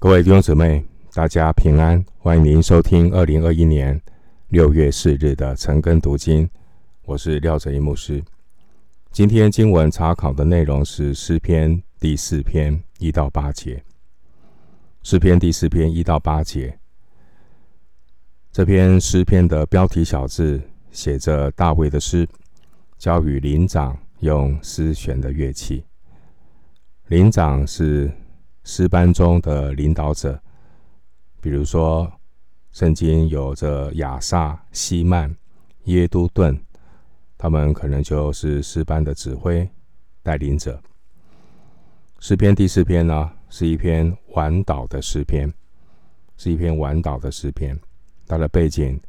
各位弟兄姊妹，大家平安！欢迎您收听二零二一年六月四日的晨更读经。我是廖哲一牧师。今天经文查考的内容是诗篇第四篇一到八节。诗篇第四篇一到八节，这篇诗篇的标题小字写着大卫的诗，交与灵长用丝弦的乐器。灵长是诗班中的领导者，比如说，圣经有着亚萨、希曼、耶都顿，他们可能就是诗班的指挥、带领者。诗篇第四篇呢，是一篇晚祷的诗篇，是一篇晚祷的诗篇。它的背景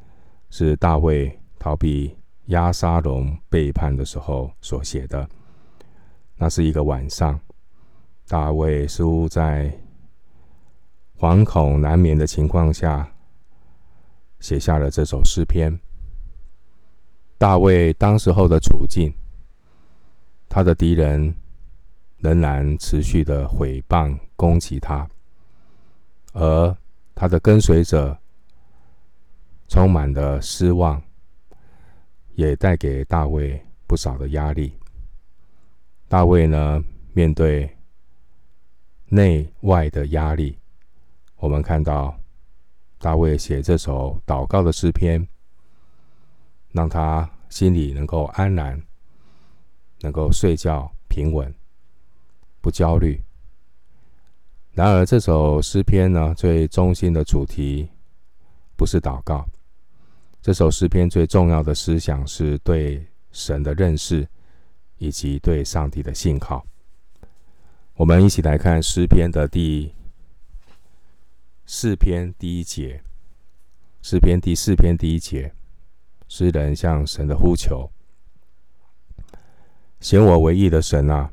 是大卫逃避押沙龙背叛的时候所写的。那是一个晚上。大卫似乎在惶恐难眠的情况下，写下了这首诗篇。大卫当时候的处境，他的敌人仍然持续的毁谤攻击他，而他的跟随者充满了失望，也带给大卫不少的压力。大卫呢，面对内外的压力，我们看到大卫写这首祷告的诗篇，让他心里能够安然，能够睡觉平稳，不焦虑。然而，这首诗篇呢，最中心的主题不是祷告，这首诗篇最重要的思想是对神的认识，以及对上帝的信靠。我们一起来看诗篇的第四篇第一节。诗篇第四篇第一节，诗人向神的呼求：显我为义的神啊，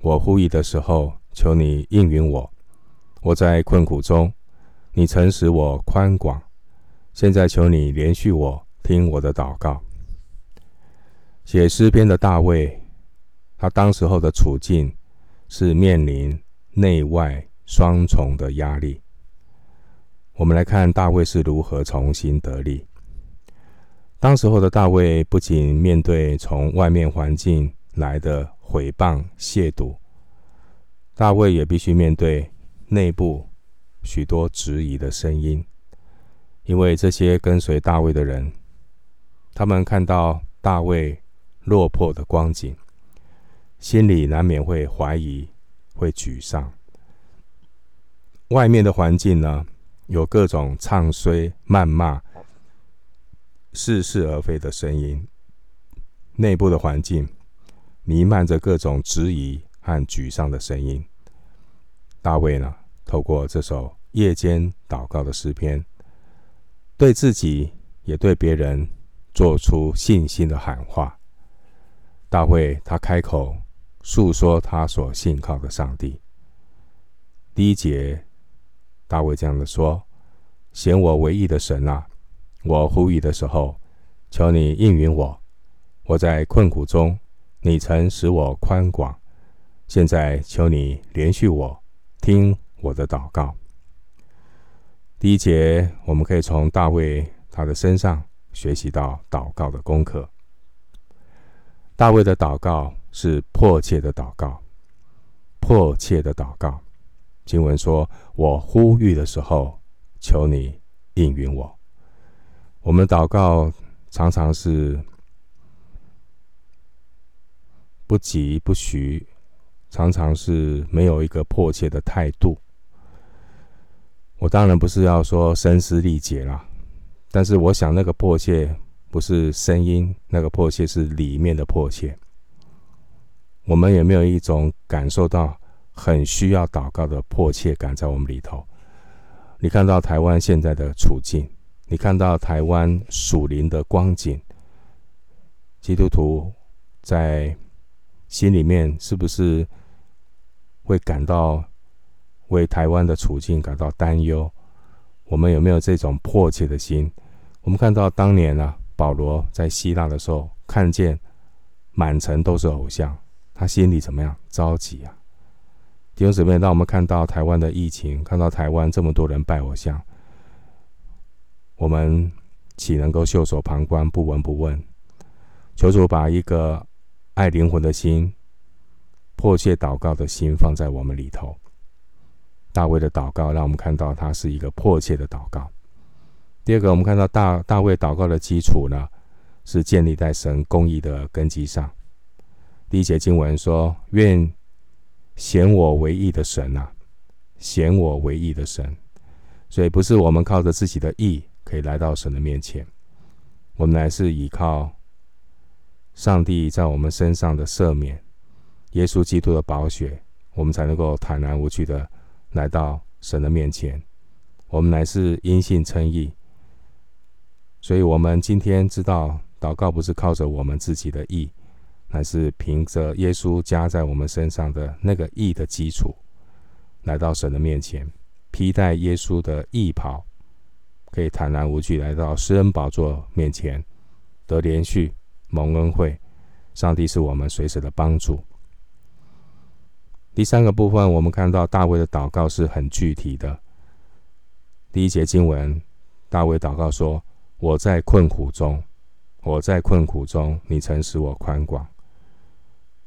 我呼吁的时候，求你应允我。我在困苦中，你曾使我宽广。现在求你怜恤我，听我的祷告。写诗篇的大卫，他当时候的处境。是面临内外双重的压力。我们来看大卫是如何重新得力。当时候的大卫不仅面对从外面环境来的毁谤亵渎，大卫也必须面对内部许多质疑的声音，因为这些跟随大卫的人，他们看到大卫落魄的光景。心里难免会怀疑，会沮丧。外面的环境呢，有各种唱衰、谩骂、似是而非的声音；内部的环境弥漫着各种质疑和沮丧的声音。大卫呢，透过这首夜间祷告的诗篇，对自己也对别人做出信心的喊话。大卫他开口。诉说他所信靠的上帝。第一节，大卫这样的说：“显我唯一的神啊，我呼吁的时候，求你应允我。我在困苦中，你曾使我宽广。现在求你连续我，听我的祷告。”第一节，我们可以从大卫他的身上学习到祷告的功课。大卫的祷告。是迫切的祷告，迫切的祷告。经文说：“我呼吁的时候，求你应允我。”我们祷告常常是不疾不徐，常常是没有一个迫切的态度。我当然不是要说声嘶力竭啦，但是我想那个迫切不是声音，那个迫切是里面的迫切。我们有没有一种感受到很需要祷告的迫切感在我们里头？你看到台湾现在的处境，你看到台湾属灵的光景，基督徒在心里面是不是会感到为台湾的处境感到担忧？我们有没有这种迫切的心？我们看到当年啊，保罗在希腊的时候，看见满城都是偶像。他心里怎么样着急啊？弟兄姊妹，当我们看到台湾的疫情，看到台湾这么多人拜偶像，我们岂能够袖手旁观、不闻不问？求主把一个爱灵魂的心、迫切祷告的心放在我们里头。大卫的祷告，让我们看到他是一个迫切的祷告。第二个，我们看到大大卫祷告的基础呢，是建立在神公义的根基上。第一节经文说：“愿显我为义的神啊，显我为义的神。”所以不是我们靠着自己的义可以来到神的面前，我们乃是依靠上帝在我们身上的赦免，耶稣基督的宝血，我们才能够坦然无惧的来到神的面前。我们乃是因信称义。所以，我们今天知道，祷告不是靠着我们自己的意，乃是凭着耶稣加在我们身上的那个意的基础，来到神的面前，披戴耶稣的义袍，可以坦然无惧来到施恩宝座面前，得连续蒙恩惠。上帝是我们随时的帮助。第三个部分，我们看到大卫的祷告是很具体的。第一节经文，大卫祷告说。我在困苦中，我在困苦中，你曾使我宽广。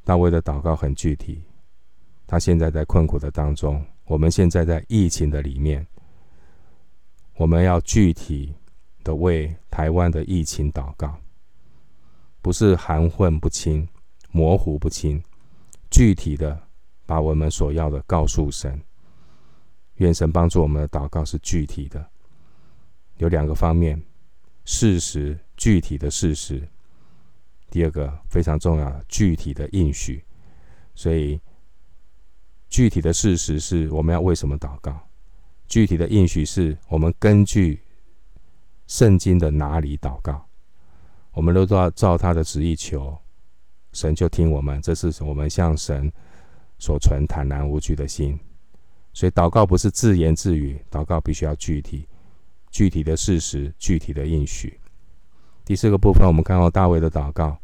大卫的祷告很具体，他现在在困苦的当中，我们现在在疫情的里面，我们要具体的为台湾的疫情祷告，不是含混不清、模糊不清，具体的把我们所要的告诉神。愿神帮助我们的祷告是具体的，有两个方面。事实，具体的事实。第二个非常重要，具体的应许。所以，具体的事实是我们要为什么祷告？具体的应许是我们根据圣经的哪里祷告？我们都要照他的旨意求，神就听我们。这是我们向神所存坦然无惧的心。所以，祷告不是自言自语，祷告必须要具体。具体的事实，具体的应许。第四个部分，我们看到大卫的祷告，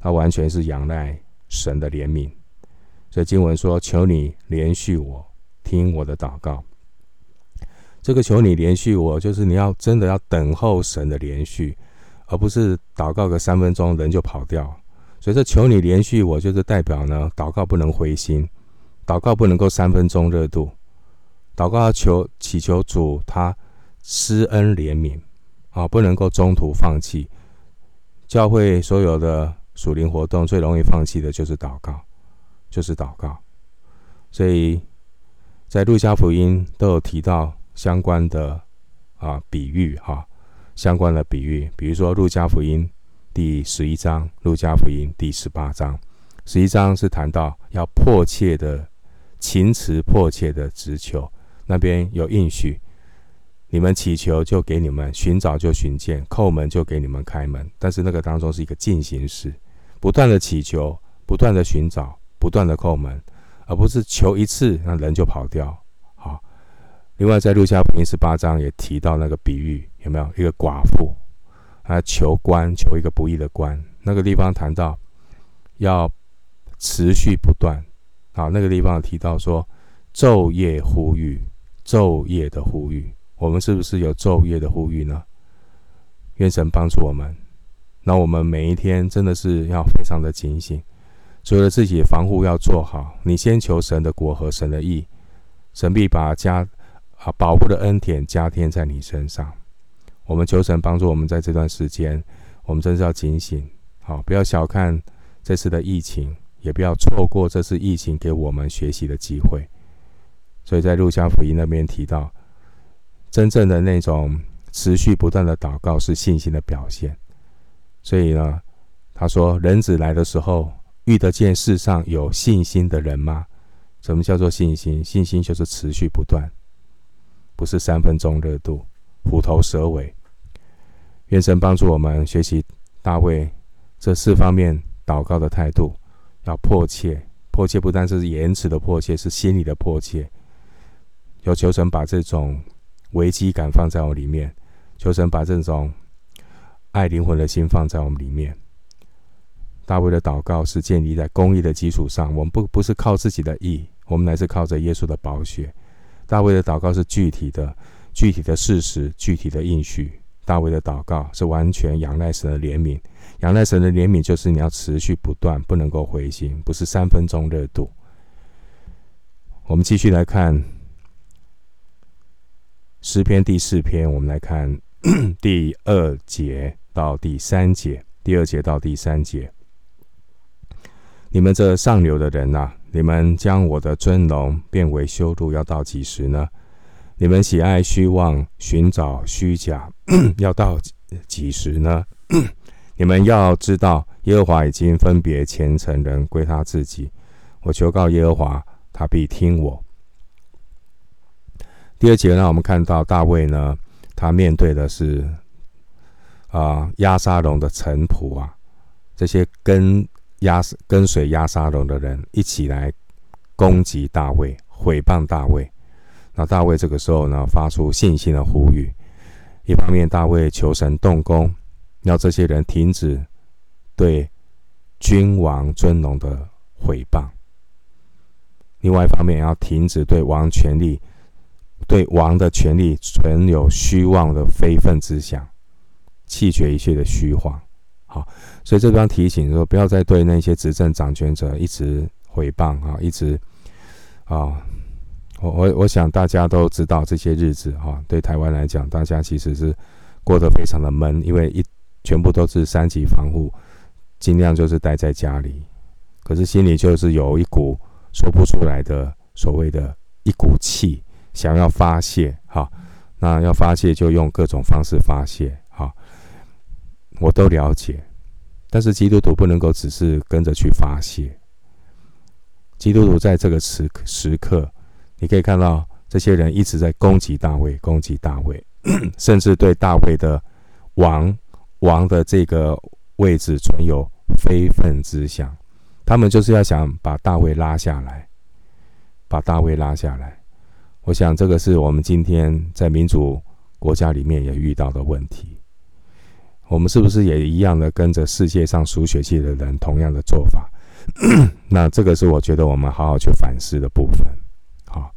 他完全是仰赖神的怜悯。所以经文说：“求你怜恤我，听我的祷告。”这个“求你怜恤我”，就是你要真的要等候神的怜恤，而不是祷告个三分钟人就跑掉。所以这“求你怜恤我”，就是代表呢，祷告不能灰心，祷告不能够三分钟热度，祷告要求祈求主他。施恩怜悯，啊，不能够中途放弃。教会所有的属灵活动最容易放弃的就是祷告，就是祷告。所以在路加福音都有提到相关的啊比喻哈，相关的比喻，比如说路加福音第十一章，路加福音第十八章。十一章是谈到要迫切的、勤辞迫切的直求，那边有应许。你们祈求就给你们，寻找就寻见，叩门就给你们开门。但是那个当中是一个进行式，不断的祈求，不断的寻找，不断的叩门，而不是求一次那人就跑掉。好，另外在路加福音十八章也提到那个比喻，有没有一个寡妇，她求官，求一个不义的官，那个地方谈到要持续不断。好，那个地方提到说昼夜呼吁，昼夜的呼吁。我们是不是有昼夜的呼吁呢？愿神帮助我们。那我们每一天真的是要非常的警醒，除了自己防护要做好，你先求神的国和神的意，神必把加啊保护的恩典加添在你身上。我们求神帮助我们，在这段时间，我们真是要警醒，好，不要小看这次的疫情，也不要错过这次疫情给我们学习的机会。所以在路加福音那边提到。真正的那种持续不断的祷告是信心的表现，所以呢，他说：“人子来的时候，遇得见世上有信心的人吗？”什么叫做信心？信心就是持续不断，不是三分钟热度、虎头蛇尾。愿神帮助我们学习大卫这四方面祷告的态度，要迫切，迫切不单是言辞的迫切，是心里的迫切。要求神把这种。危机感放在我里面，求神把这种爱灵魂的心放在我们里面。大卫的祷告是建立在公义的基础上，我们不不是靠自己的义，我们乃是靠着耶稣的宝血。大卫的祷告是具体的、具体的事实、具体的应许。大卫的祷告是完全仰赖神的怜悯，仰赖神的怜悯就是你要持续不断，不能够灰心，不是三分钟热度。我们继续来看诗篇第四篇，我们来看 第二节到第三节，第二节到第三节。你们这上流的人呐、你们将我的尊荣变为羞辱，要到几时呢？你们喜爱虚妄，寻找虚假，要到几时呢？你们要知道，耶和华已经分别虔诚人归他自己。我求告耶和华，他必听我。第二节呢，我们看到大卫呢，他面对的是啊押沙龙的臣仆啊，这些跟押跟随押沙龙的人一起来攻击大卫，毁谤大卫。那大卫这个时候呢，发出信心的呼吁。一方面，大卫求神动工，要这些人停止对君王尊荣的毁谤；另外一方面，要停止对王权力、对王的权力存有虚妄的非分之想，弃绝一切的虚谎。好，所以这边提醒说，不要再对那些执政掌权者一直回谤啊，一直啊。我我我想大家都知道这些日子哈，对台湾来讲，大家其实是过得非常的闷，因为一全部都是三级防护，尽量就是待在家里，可是心里就是有一股说不出来的所谓的一股气，想要发泄哈，那要发泄就用各种方式发泄哈，我都了解，但是基督徒不能够只是跟着去发泄，基督徒在这个时时刻。你可以看到这些人一直在攻击大卫，攻击大卫，甚至对大卫的王王的这个位置存有非分之想。他们就是要想把大卫拉下来，把大卫拉下来。我想这个是我们今天在民主国家里面也遇到的问题。我们是不是也一样的跟着世界上属血气的人同样的做法？那这个是我觉得我们好好去反思的部分。好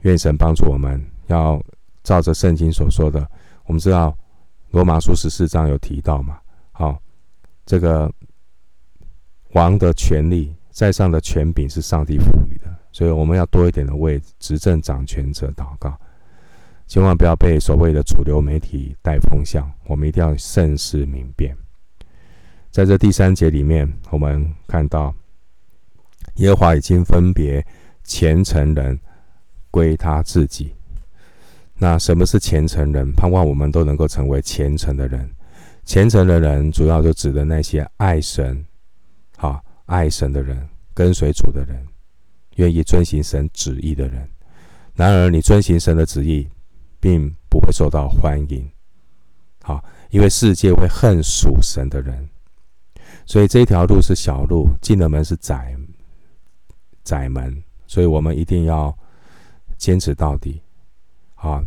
愿神帮助我们，要照着圣经所说的。我们知道罗马书十四章有提到嘛？好，这个王的权力，在上的权柄是上帝赋予，所以我们要多一点的为执政掌权者祷告，千万不要被所谓的主流媒体带风向。我们一定要慎思明辨。在这第三节里面，我们看到耶和华已经分别虔诚人。归他自己。那什么是虔诚人？盼望我们都能够成为虔诚的人。虔诚的人，主要就指的那些爱神、好爱神的人，跟随主的人，愿意遵行神旨意的人。然而，你遵行神的旨意，并不会受到欢迎。好，因为世界会恨属神的人，所以这条路是小路，进了门是窄窄门，所以我们一定要。坚持到底，啊，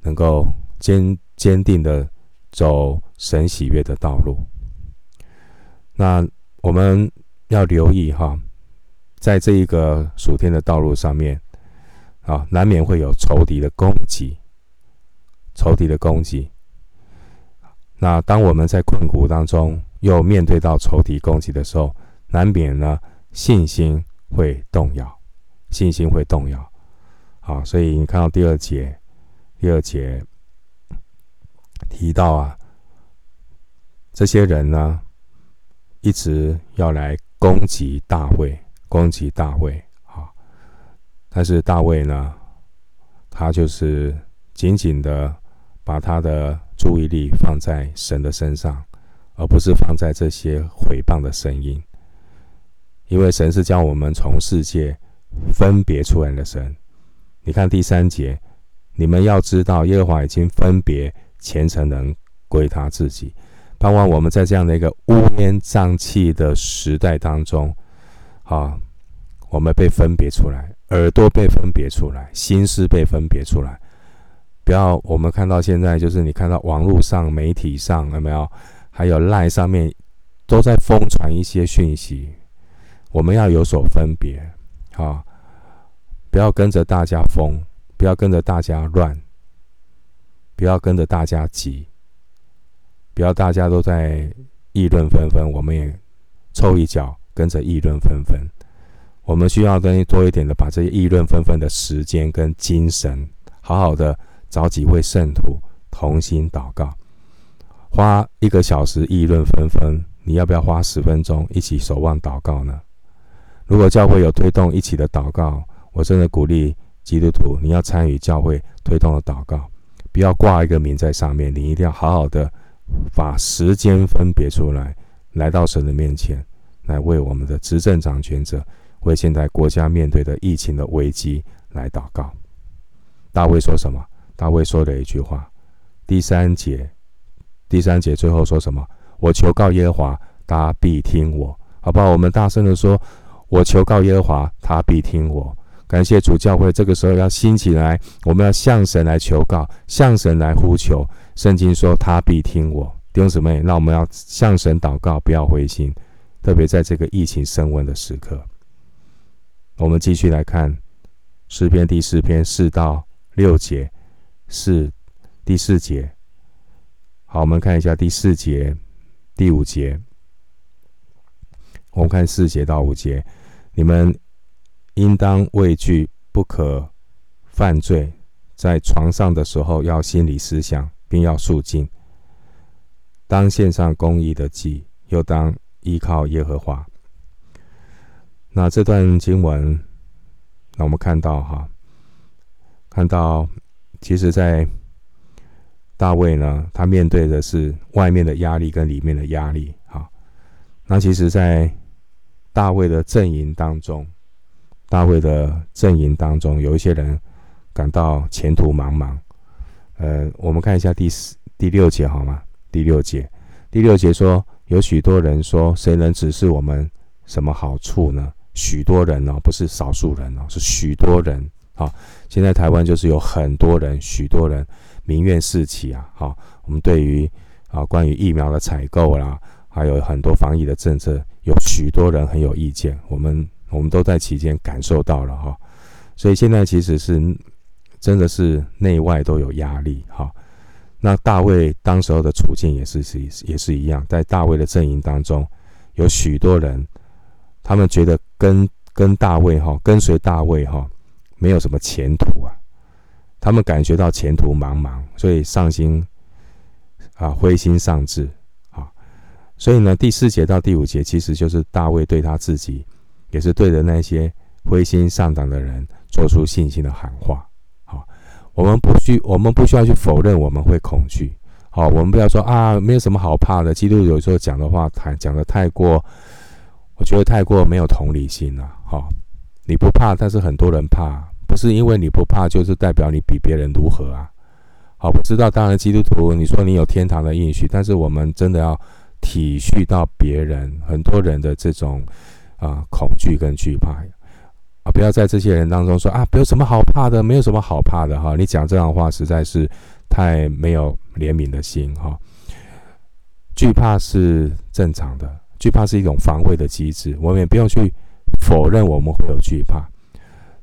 能够坚坚定的走神喜悦的道路。那我们要留意哈，在这一个属天的道路上面，啊，难免会有仇敌的攻击，仇敌的攻击。那当我们在困苦当中，又面对到仇敌攻击的时候，难免呢信心会动摇，信心会动摇。好，所以你看到第二节，第二节提到啊，这些人呢，一直要来攻击大卫，攻击大卫。啊，但是大卫呢，他就是紧紧的把他的注意力放在神的身上，而不是放在这些毁谤的声音，因为神是将我们从世界分别出来的神。你看第三节，你们要知道，耶和华已经分别虔诚人归他自己。盼望我们在这样的一个乌烟瘴气的时代当中，啊，我们被分别出来，耳朵被分别出来，心思被分别出来。不要我们看到现在，就是你看到网络上、媒体上有没有，还有 LINE 上面都在疯传一些讯息，我们要有所分别，啊。不要跟着大家疯，不要跟着大家乱，不要跟着大家急，不要大家都在议论纷纷，我们也凑一脚跟着议论纷纷。我们需要跟多一点的，把这些议论纷纷的时间跟精神，好好的找几位圣徒同心祷告，花一个小时议论纷纷，你要不要花十分钟一起守望祷告呢？如果教会有推动一起的祷告，我真的鼓励基督徒，你要参与教会推动的祷告，不要挂一个名在上面，你一定要好好的把时间分别出来，来到神的面前，来为我们的执政掌权者。为现在国家面对的疫情的危机来祷告。大卫说什么？大卫说了一句话，第三节，第三节最后说什么？我求告耶和华，他必听我。好不好？我们大声的说，我求告耶和华，他必听我。感谢主，教会这个时候要兴起来，我们要向神来求告，向神来呼求。圣经说他必听我。弟兄姊妹，那我们要向神祷告，不要灰心，特别在这个疫情升温的时刻。我们继续来看诗篇第四篇四到六节，四第四节。好，我们看一下第四节、第五节。我们看四节到五节，你们应当畏惧，不可犯罪。在床上的时候，要心里思想，并要肃静。当献上公义的祭，又当依靠耶和华。那这段经文，那我们看到哈，看到其实，在大卫呢，他面对的是外面的压力跟里面的压力。哈，那其实，在大卫的阵营当中，大卫的阵营当中，有一些人感到前途茫茫。呃，我们看一下第四、第六节好吗？第六节，第六节说，有许多人说，谁能指示我们什么好处呢？许多人哦，不是少数人哦，是许多人。啊，现在台湾就是有很多人，许多人民怨四起啊。哈，我们对于啊关于疫苗的采购啦，还有很多防疫的政策，有许多人很有意见。我们我们都在期间感受到了哈。所以现在其实是真的是内外都有压力哈。那大卫当时候的处境也是是也是一样，在大卫的阵营当中，有许多人。他们觉得跟跟大卫哈，跟随大卫哈，没有什么前途啊。他们感觉到前途茫茫，所以上心啊，灰心丧志啊。所以呢，第四节到第五节其实就是大卫对他自己，也是对着那些灰心丧胆的人做出信心的喊话。我们不需我们不需要去否认我们会恐惧。好，我们不要说啊，没有什么好怕的。基督有时候讲的话太讲的太过。我觉得太过没有同理心了，哈！你不怕，但是很多人怕，不是因为你不怕，就是代表你比别人如何啊？好，不知道。当然，基督徒，你说你有天堂的应许，但是我们真的要体恤到别人，很多人的这种啊、恐惧跟惧怕，不要在这些人当中说啊，没有什么好怕的，没有什么好怕的，哈！你讲这样的话实在是太没有怜悯的心，哈！惧怕是正常的。惧怕是一种防卫的机制，我们也不用去否认我们会有惧怕，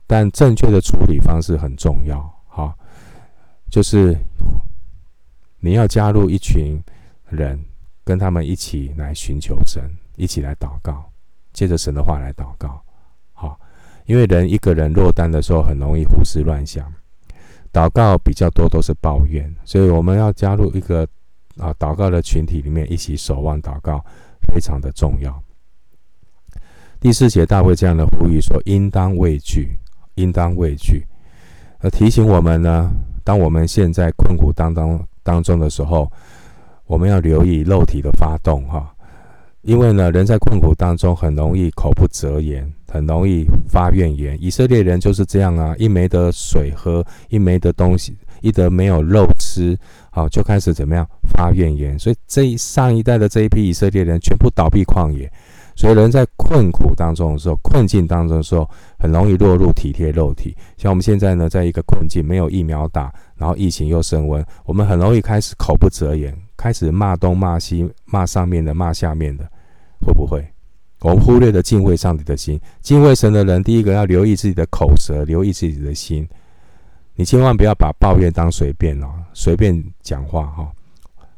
但正确的处理方式很重要。哈，就是你要加入一群人，跟他们一起来寻求神，一起来祷告，借着神的话来祷告。因为人一个人落单的时候，很容易胡思乱想，祷告比较多都是抱怨，所以我们要加入一个啊祷告的群体里面，一起守望祷告。非常的重要。第四节，大会这样的呼吁说：“应当畏惧，应当畏惧。”呃，提醒我们呢，当我们现在困苦当当当中的时候，我们要留意肉体的发动哈，因为呢，人在困苦当中很容易口不择言，很容易发怨言。以色列人就是这样啊，一没得水喝，一没得东西，一得没有肉吃。好，就开始怎么样发怨言，所以这一上一代的这一批以色列人全部倒闭旷野。所以人在困苦当中的时候，困境当中的时候，很容易落入体贴肉体。像我们现在呢，在一个困境，没有疫苗打，然后疫情又升温，我们很容易开始口不择言，开始骂东骂西，骂上面的，骂下面的，会不会？我们忽略了敬畏上帝的心。敬畏神的人，第一个要留意自己的口舌，留意自己的心。你千万不要把抱怨当随便哦，随便讲话哈。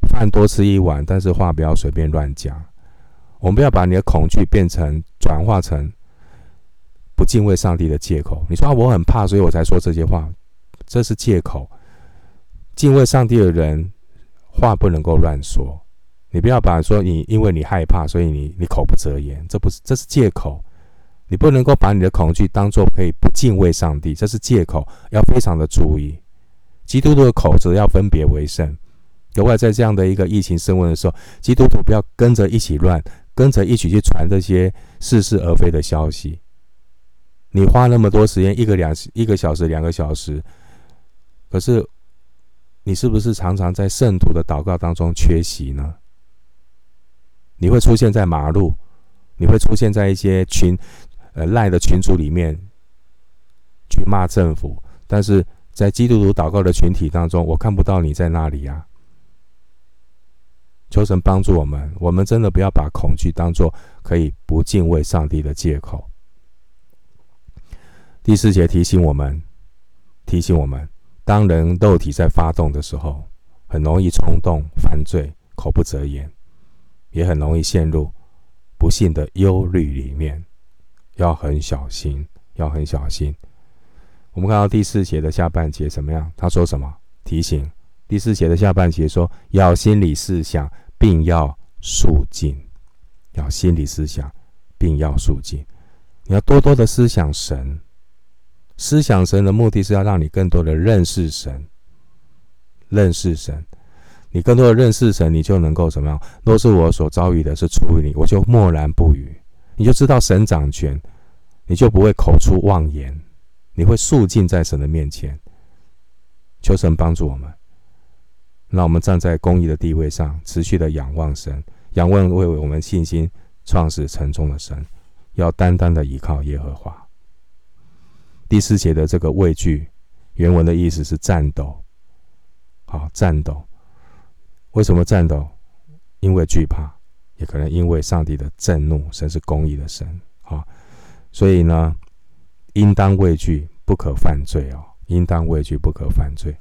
饭多吃一碗，但是话不要随便乱讲。我们不要把你的恐惧变成转化成不敬畏上帝的借口。你说啊，我很怕，所以我才说这些话，这是借口。敬畏上帝的人，话不能够乱说。你不要把说你因为你害怕，所以你你口不择言，这不是，这是借口。你不能够把你的恐惧当做可以不敬畏上帝，这是借口，要非常的注意。基督徒的口则要分别为圣。格外，在这样的一个疫情升温的时候，基督徒不要跟着一起乱，跟着一起去传这些似是而非的消息。你花那么多时间，一个两一个小时、两个小时，可是你是不是常常在圣徒的祷告当中缺席呢？你会出现在马路，你会出现在一些群，呃赖的群组里面去骂政府，但是在基督徒祷告的群体当中，我看不到你在那里呀。求神帮助我们，我们真的不要把恐惧当作可以不敬畏上帝的借口。第四节提醒我们，提醒我们，当人肉体在发动的时候，很容易冲动犯罪，口不择言。也很容易陷入不幸的忧虑里面，要很小心，要很小心。我们看到第四节的下半节怎么样？他说什么？提醒第四节的下半节说：要心里思想，并要肃静。要心里思想，并要肃静。你要多多的思想神，思想神的目的是要让你更多的认识神，认识神。你更多的认识神，你就能够怎么样？若是我所遭遇的是出于你，我就默然不语。你就知道神掌权，你就不会口出妄言，你会肃静在神的面前。求神帮助我们，让我们站在公义的地位上，持续的仰望神，仰望为我们信心创始成终的神，要单单的依靠耶和华。第四节的这个畏惧，原文的意思是颤抖，好，颤抖。为什么颤抖？因为惧怕，也可能因为上帝的震怒。神是公义的神，啊，所以呢，应当畏惧，不可犯罪哦。应当畏惧，不可犯罪。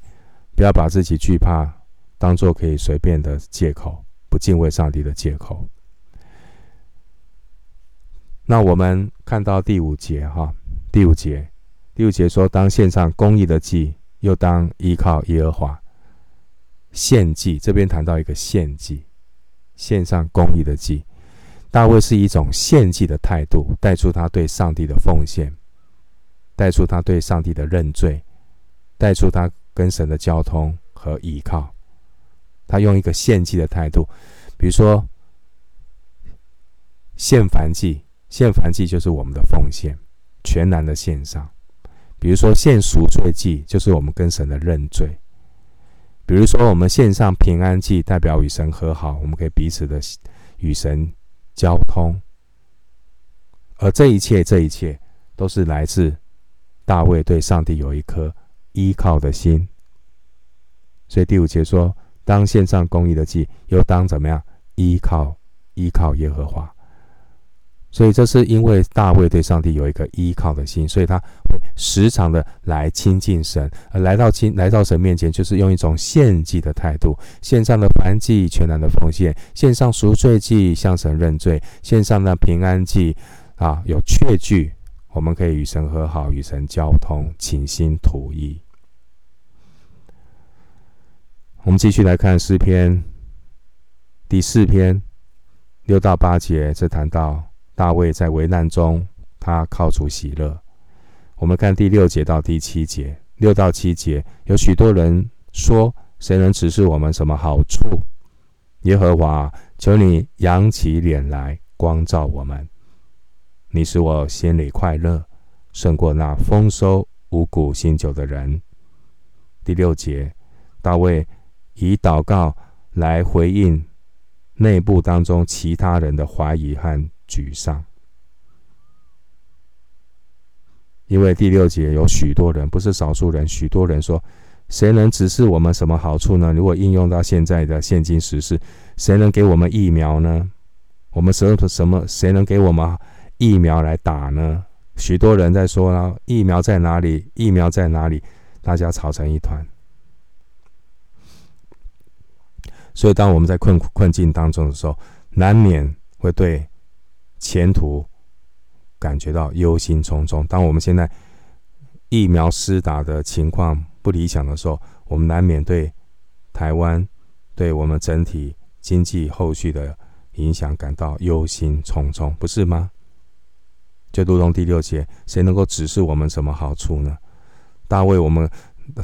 不要把自己惧怕当做可以随便的借口，不敬畏上帝的借口。那我们看到第五节哈，第五节，第五节说：当献上公义的祭，又当依靠耶和华。献祭这边谈到一个献祭，献上公义的祭。大卫是一种献祭的态度，带出他对上帝的奉献，带出他对上帝的认罪，带出他跟神的交通和依靠。他用一个献祭的态度，比如说献燔祭，献燔祭就是我们的奉献，全然的献上。比如说献赎罪祭，就是我们跟神的认罪。比如说，我们献上平安祭，代表与神和好，我们可以彼此的与神交通。而这一切，这一切都是来自大卫对上帝有一颗依靠的心。所以第五节说：“当献上公义的祭，又当怎么样？依靠依靠耶和华。”所以这是因为大卫对上帝有一个依靠的心，所以他会时常的来亲近神，而来到亲来到神面前，就是用一种献祭的态度，献上的燔祭，全然的奉献，献上赎罪祭，向神认罪，献上的平安祭，啊，有确据，我们可以与神和好，与神交通，倾心吐意。我们继续来看诗篇第四篇六到八节，这谈到。大卫在危难中，他靠主喜乐。我们看第六节到第七节，六到七节有许多人说：“谁能指示我们什么好处？”耶和华，求你扬起脸来，光照我们。你使我心里快乐，胜过那丰收五谷新酒的人。第六节，大卫以祷告来回应内部当中其他人的怀疑和。沮丧，因为第六节有许多人，不是少数人，许多人说：“谁能指示我们什么好处呢？”如果应用到现在的现今时事，谁能给我们疫苗呢？我们什么什么谁能给我们疫苗来打呢？许多人在说啊，疫苗在哪里？疫苗在哪里？大家吵成一团。所以，当我们在困困境当中的时候，难免会对前途感觉到忧心忡忡。当我们现在疫苗施打的情况不理想的时候，我们难免对台湾、对我们整体经济后续的影响感到忧心忡忡，不是吗？就如同第六节，谁能够指示我们什么好处呢？大卫，我们。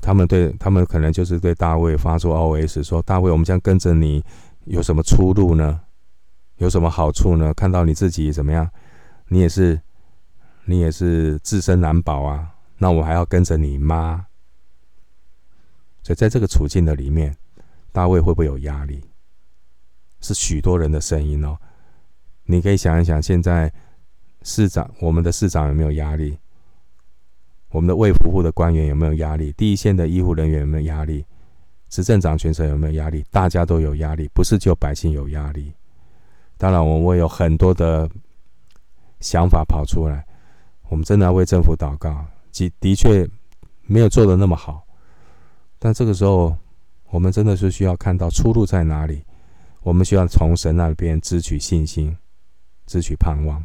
他们对他们可能就是对大卫发出 OS 说：“大卫，我们将跟着你，有什么出路呢？有什么好处呢？看到你自己怎么样？你也是，你也是自身难保啊！那我还要跟着你妈？”所以在这个处境的里面，大卫会不会有压力？是许多人的声音哦。你可以想一想，现在市长，我们的市长有没有压力？我们的卫福部的官员有没有压力？第一线的医护人员有没有压力？执政掌权者有没有压力？大家都有压力，不是只有百姓有压力。当然，我们会有很多的想法跑出来。我们真的要为政府祷告，的的确没有做得那么好。但这个时候，我们真的是需要看到出路在哪里。我们需要从神那边支取信心，支取盼望。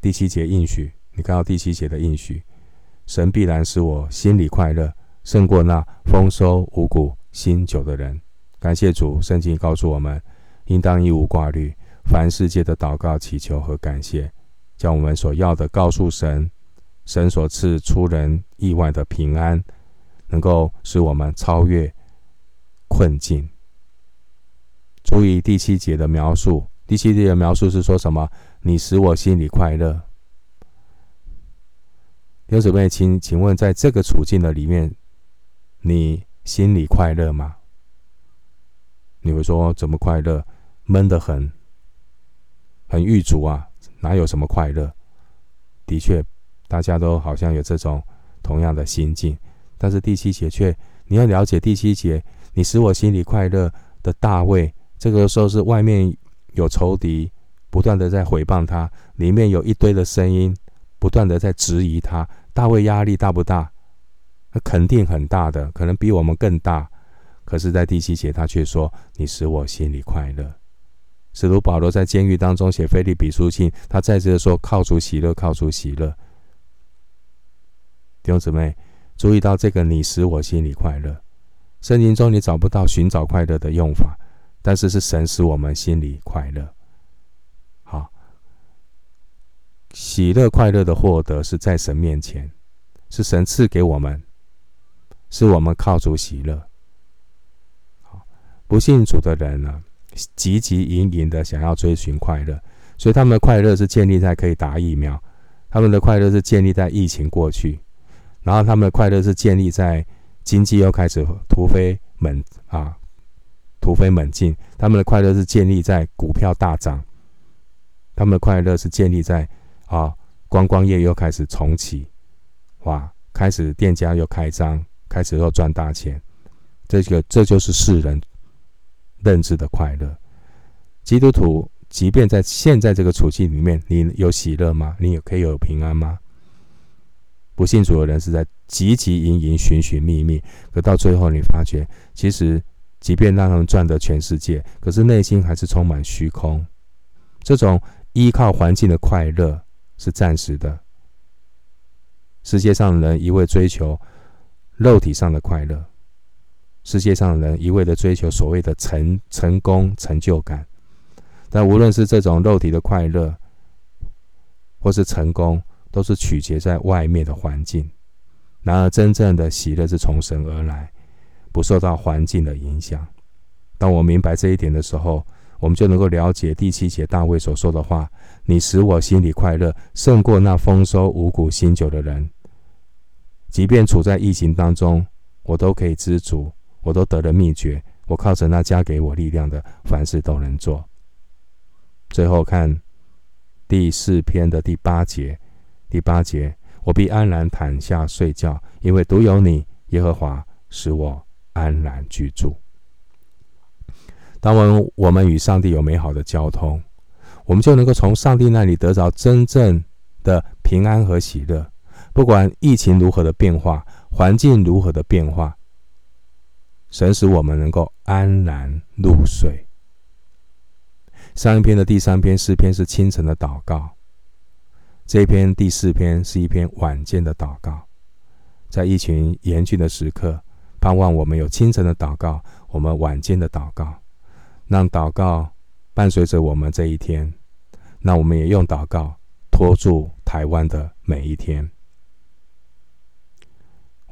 第七节应许，你看到第七节的应许。神必然使我心里快乐，胜过那丰收五谷新酒的人。感谢主，圣经告诉我们，应当一无挂虑，凡世界的祷告、祈求和感谢，将我们所要的告诉神。神所赐出人意外的平安，能够使我们超越困境。注意第七节的描述，第七节的描述是说什么？你使我心里快乐。弟兄姊妹，请请问，在这个处境的里面，你心里快乐吗？你会说怎么快乐？闷得很，很郁卒啊，哪有什么快乐？的确，大家都好像有这种同样的心境。但是第七节却，你要了解第七节，你使我心里快乐的大卫，这个时候是外面有仇敌不断的在毁谤他，里面有一堆的声音。不断的在质疑他，大卫压力大不大？那肯定很大的，可能比我们更大。可是，在第七节，他却说：“你使我心里快乐。”使徒保罗在监狱当中写腓利比书信，他再次的说：“靠主喜乐，靠主喜乐。”弟兄姊妹，注意到这个“你使我心里快乐”。圣经中你找不到寻找快乐的用法，但是是神使我们心里快乐。好喜乐、快乐的获得是在神面前，是神赐给我们，是我们靠主喜乐。好，不信主的人呢，汲汲营营的想要追寻快乐，所以他们的快乐是建立在可以打疫苗，他们的快乐是建立在疫情过去，然后他们的快乐是建立在经济又开始突飞猛啊，突飞猛进，他们的快乐是建立在股票大涨，他们的快乐是建立在。啊，观光业又开始重启，哇！开始店家又开张，开始又赚大钱。这个这就是世人认知的快乐。基督徒即便在现在这个处境里面，你有喜乐吗？你也可以有平安吗？不信主的人是在汲汲营营、寻寻觅觅，可到最后你发觉，其实即便让他们赚得全世界，可是内心还是充满虚空。这种依靠环境的快乐。是暂时的。世界上的人一味追求肉体上的快乐，世界上的人一味的追求所谓的成成功、成就感。但无论是这种肉体的快乐，或是成功，都是取决在外面的环境。然而，真正的喜乐是从神而来，不受到环境的影响。当我明白这一点的时候，我们就能够了解第七节大卫所说的话：“你使我心里快乐，胜过那丰收五谷新酒的人。即便处在疫情当中，我都可以知足，我都得了秘诀。我靠着那加给我力量的，凡事都能做。”最后看第四篇的第八节，第八节：“我必安然躺下睡觉，因为独有你，耶和华，使我安然居住。”当我们我们与上帝有美好的交通，我们就能够从上帝那里得着真正的平安和喜乐。不管疫情如何的变化，环境如何的变化，神使我们能够安然入睡。上一篇的第三篇诗篇是清晨的祷告，这一篇第四篇是一篇晚间的祷告。在疫情严峻的时刻，盼望我们有清晨的祷告，我们晚间的祷告，让祷告伴随着我们这一天。那我们也用祷告托住台湾的每一天。